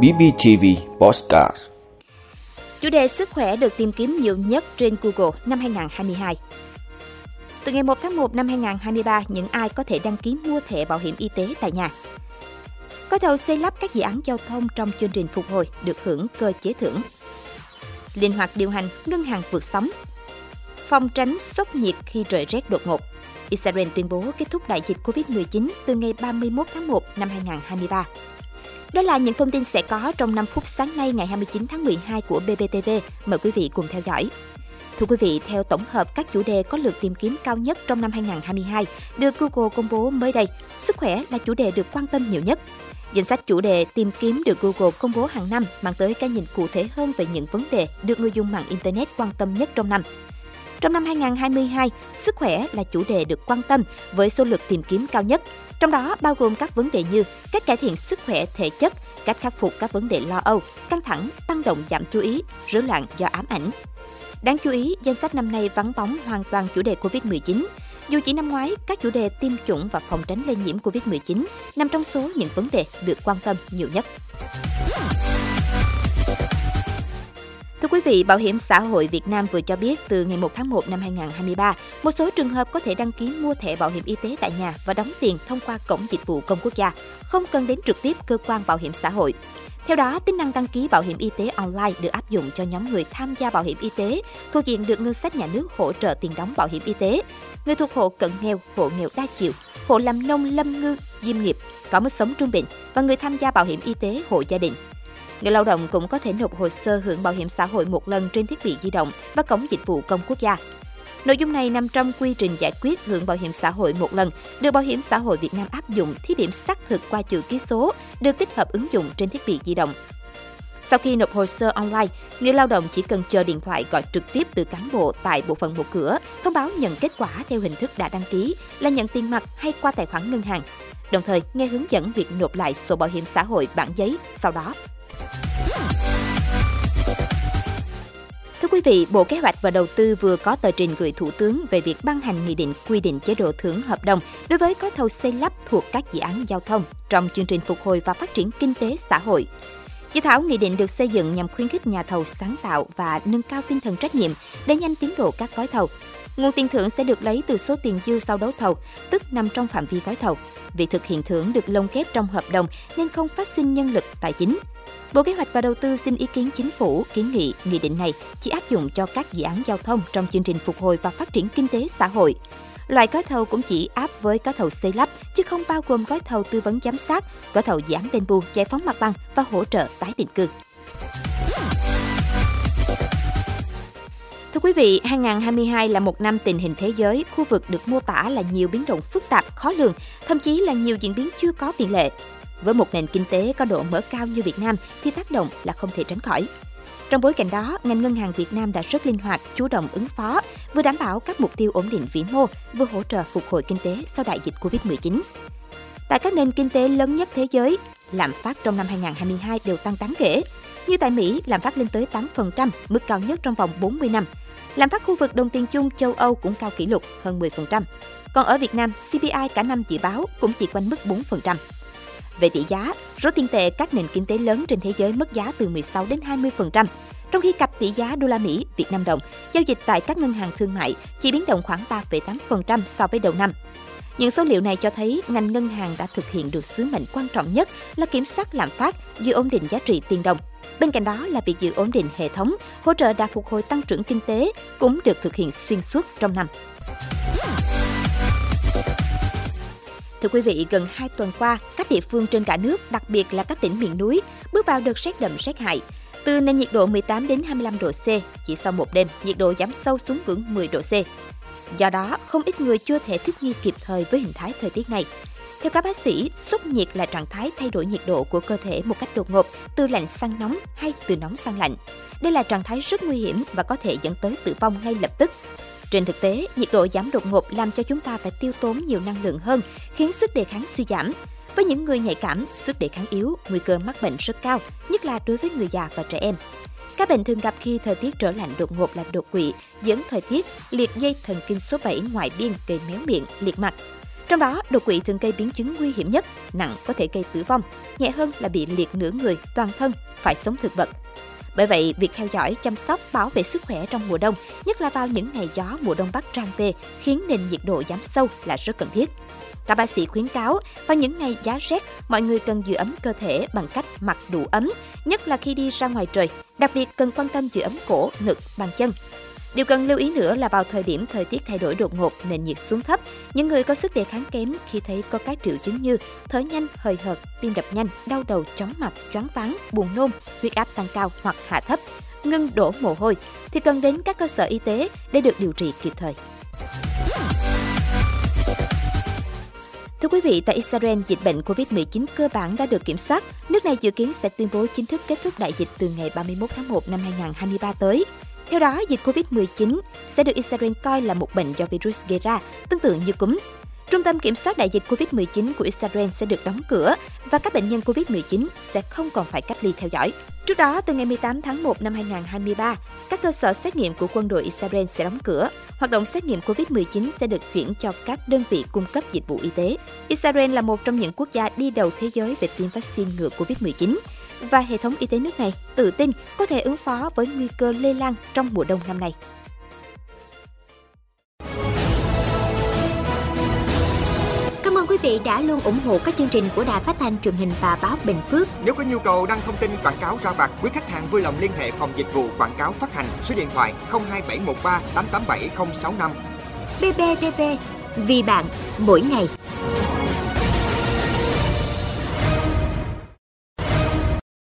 BBTV Postcard Chủ đề sức khỏe được tìm kiếm nhiều nhất trên Google năm 2022. Từ ngày 1 tháng 1 năm 2023, những ai có thể đăng ký mua thẻ bảo hiểm y tế tại nhà. Có thầu xây lắp các dự án giao thông trong chương trình phục hồi được hưởng cơ chế thưởng. Linh hoạt điều hành, ngân hàng vượt sóng. Phòng tránh sốc nhiệt khi trời rét đột ngột. Israel tuyên bố kết thúc đại dịch COVID-19 từ ngày 31 tháng 1 năm 2023. Đó là những thông tin sẽ có trong 5 phút sáng nay ngày 29 tháng 12 của BBTV. Mời quý vị cùng theo dõi. Thưa quý vị, theo tổng hợp các chủ đề có lượt tìm kiếm cao nhất trong năm 2022 được Google công bố mới đây, sức khỏe là chủ đề được quan tâm nhiều nhất. Danh sách chủ đề tìm kiếm được Google công bố hàng năm mang tới cái nhìn cụ thể hơn về những vấn đề được người dùng mạng Internet quan tâm nhất trong năm. Trong năm 2022, sức khỏe là chủ đề được quan tâm với số lượt tìm kiếm cao nhất, trong đó bao gồm các vấn đề như cách cải thiện sức khỏe thể chất, cách khắc phục các vấn đề lo âu, căng thẳng, tăng động giảm chú ý, rối loạn do ám ảnh. Đáng chú ý, danh sách năm nay vắng bóng hoàn toàn chủ đề COVID-19. Dù chỉ năm ngoái, các chủ đề tiêm chủng và phòng tránh lây nhiễm COVID-19 nằm trong số những vấn đề được quan tâm nhiều nhất. Quý vị, Bảo hiểm xã hội Việt Nam vừa cho biết từ ngày 1 tháng 1 năm 2023, một số trường hợp có thể đăng ký mua thẻ bảo hiểm y tế tại nhà và đóng tiền thông qua cổng dịch vụ công quốc gia, không cần đến trực tiếp cơ quan bảo hiểm xã hội. Theo đó, tính năng đăng ký bảo hiểm y tế online được áp dụng cho nhóm người tham gia bảo hiểm y tế thuộc diện được ngân sách nhà nước hỗ trợ tiền đóng bảo hiểm y tế, người thuộc hộ cận nghèo, hộ nghèo đa chiều, hộ làm nông lâm ngư, diêm nghiệp, có mức sống trung bình và người tham gia bảo hiểm y tế hộ gia đình. Người lao động cũng có thể nộp hồ sơ hưởng bảo hiểm xã hội một lần trên thiết bị di động và cổng dịch vụ công quốc gia. Nội dung này nằm trong quy trình giải quyết hưởng bảo hiểm xã hội một lần, được Bảo hiểm xã hội Việt Nam áp dụng thí điểm xác thực qua chữ ký số, được tích hợp ứng dụng trên thiết bị di động. Sau khi nộp hồ sơ online, người lao động chỉ cần chờ điện thoại gọi trực tiếp từ cán bộ tại bộ phận một cửa, thông báo nhận kết quả theo hình thức đã đăng ký là nhận tiền mặt hay qua tài khoản ngân hàng. Đồng thời, nghe hướng dẫn việc nộp lại sổ bảo hiểm xã hội bản giấy sau đó. Quý vị, Bộ Kế hoạch và Đầu tư vừa có tờ trình gửi Thủ tướng về việc ban hành nghị định quy định chế độ thưởng hợp đồng đối với gói thầu xây lắp thuộc các dự án giao thông trong chương trình phục hồi và phát triển kinh tế xã hội. Dự thảo nghị định được xây dựng nhằm khuyến khích nhà thầu sáng tạo và nâng cao tinh thần trách nhiệm để nhanh tiến độ các gói thầu. Nguồn tiền thưởng sẽ được lấy từ số tiền dư sau đấu thầu, tức nằm trong phạm vi gói thầu. Việc thực hiện thưởng được lồng ghép trong hợp đồng nên không phát sinh nhân lực tài chính. Bộ Kế hoạch và Đầu tư xin ý kiến chính phủ kiến nghị nghị định này chỉ áp dụng cho các dự án giao thông trong chương trình phục hồi và phát triển kinh tế xã hội. Loại gói thầu cũng chỉ áp với gói thầu xây lắp, chứ không bao gồm gói thầu tư vấn giám sát, gói thầu dự án đền bù, giải phóng mặt bằng và hỗ trợ tái định cư. Quý vị, 2022 là một năm tình hình thế giới, khu vực được mô tả là nhiều biến động phức tạp, khó lường, thậm chí là nhiều diễn biến chưa có tiền lệ. Với một nền kinh tế có độ mở cao như Việt Nam thì tác động là không thể tránh khỏi. Trong bối cảnh đó, ngành ngân hàng Việt Nam đã rất linh hoạt, chủ động ứng phó, vừa đảm bảo các mục tiêu ổn định vĩ mô, vừa hỗ trợ phục hồi kinh tế sau đại dịch Covid-19. Tại các nền kinh tế lớn nhất thế giới, lạm phát trong năm 2022 đều tăng đáng kể. Như tại Mỹ, lạm phát lên tới 8%, mức cao nhất trong vòng 40 năm. Lạm phát khu vực đồng tiền chung châu Âu cũng cao kỷ lục hơn 10%. Còn ở Việt Nam, CPI cả năm dự báo cũng chỉ quanh mức 4%. Về tỷ giá, số tiền tệ các nền kinh tế lớn trên thế giới mất giá từ 16 đến 20%, trong khi cặp tỷ giá đô la Mỹ Việt Nam đồng giao dịch tại các ngân hàng thương mại chỉ biến động khoảng 3,8% so với đầu năm. Những số liệu này cho thấy ngành ngân hàng đã thực hiện được sứ mệnh quan trọng nhất là kiểm soát lạm phát, giữ ổn định giá trị tiền đồng. Bên cạnh đó là việc giữ ổn định hệ thống, hỗ trợ đà phục hồi tăng trưởng kinh tế cũng được thực hiện xuyên suốt trong năm. Thưa quý vị, gần 2 tuần qua, các địa phương trên cả nước, đặc biệt là các tỉnh miền núi, bước vào đợt rét đậm rét hại. Từ nền nhiệt độ 18 đến 25 độ C, chỉ sau một đêm, nhiệt độ giảm sâu xuống ngưỡng 10 độ C. Do đó, không ít người chưa thể thích nghi kịp thời với hình thái thời tiết này. Theo các bác sĩ, sốc nhiệt là trạng thái thay đổi nhiệt độ của cơ thể một cách đột ngột, từ lạnh sang nóng hay từ nóng sang lạnh. Đây là trạng thái rất nguy hiểm và có thể dẫn tới tử vong ngay lập tức. Trên thực tế, nhiệt độ giảm đột ngột làm cho chúng ta phải tiêu tốn nhiều năng lượng hơn, khiến sức đề kháng suy giảm. Với những người nhạy cảm, sức đề kháng yếu, nguy cơ mắc bệnh rất cao, nhất là đối với người già và trẻ em. Các bệnh thường gặp khi thời tiết trở lạnh đột ngột là đột quỵ, dẫn thời tiết, liệt dây thần kinh số 7 ngoại biên gây méo miệng, liệt mặt. Trong đó, đột quỵ thường gây biến chứng nguy hiểm nhất, nặng có thể gây tử vong, nhẹ hơn là bị liệt nửa người, toàn thân, phải sống thực vật. Bởi vậy, việc theo dõi, chăm sóc, bảo vệ sức khỏe trong mùa đông, nhất là vào những ngày gió mùa đông bắc tràn về, khiến nền nhiệt độ giảm sâu là rất cần thiết. Các bác sĩ khuyến cáo, vào những ngày giá rét, mọi người cần giữ ấm cơ thể bằng cách mặc đủ ấm, nhất là khi đi ra ngoài trời. Đặc biệt cần quan tâm giữ ấm cổ, ngực, bàn chân. Điều cần lưu ý nữa là vào thời điểm thời tiết thay đổi đột ngột, nền nhiệt xuống thấp, những người có sức đề kháng kém khi thấy có các triệu chứng như thở nhanh, hơi hợt, tim đập nhanh, đau đầu, chóng mặt, choáng váng, buồn nôn, huyết áp tăng cao hoặc hạ thấp, ngưng đổ mồ hôi thì cần đến các cơ sở y tế để được điều trị kịp thời. Thưa quý vị, tại Israel, dịch bệnh COVID-19 cơ bản đã được kiểm soát. Nước này dự kiến sẽ tuyên bố chính thức kết thúc đại dịch từ ngày 31 tháng 1 năm 2023 tới. Theo đó, dịch COVID-19 sẽ được Israel coi là một bệnh do virus gây ra, tương tự như cúm. Trung tâm Kiểm soát Đại dịch COVID-19 của Israel sẽ được đóng cửa và các bệnh nhân COVID-19 sẽ không còn phải cách ly theo dõi. Trước đó, từ ngày 18 tháng 1 năm 2023, các cơ sở xét nghiệm của quân đội Israel sẽ đóng cửa. Hoạt động xét nghiệm COVID-19 sẽ được chuyển cho các đơn vị cung cấp dịch vụ y tế. Israel là một trong những quốc gia đi đầu thế giới về tiêm vaccine ngừa COVID-19 và hệ thống y tế nước này tự tin có thể ứng phó với nguy cơ lây lan trong mùa đông năm nay. Cảm ơn quý vị đã luôn ủng hộ các chương trình của Đài Phát thanh truyền hình và báo Bình Phước. Nếu có nhu cầu đăng thông tin quảng cáo ra vặt, quý khách hàng vui lòng liên hệ phòng dịch vụ quảng cáo phát hành số điện thoại 02713 887065. BBTV, vì bạn, mỗi ngày.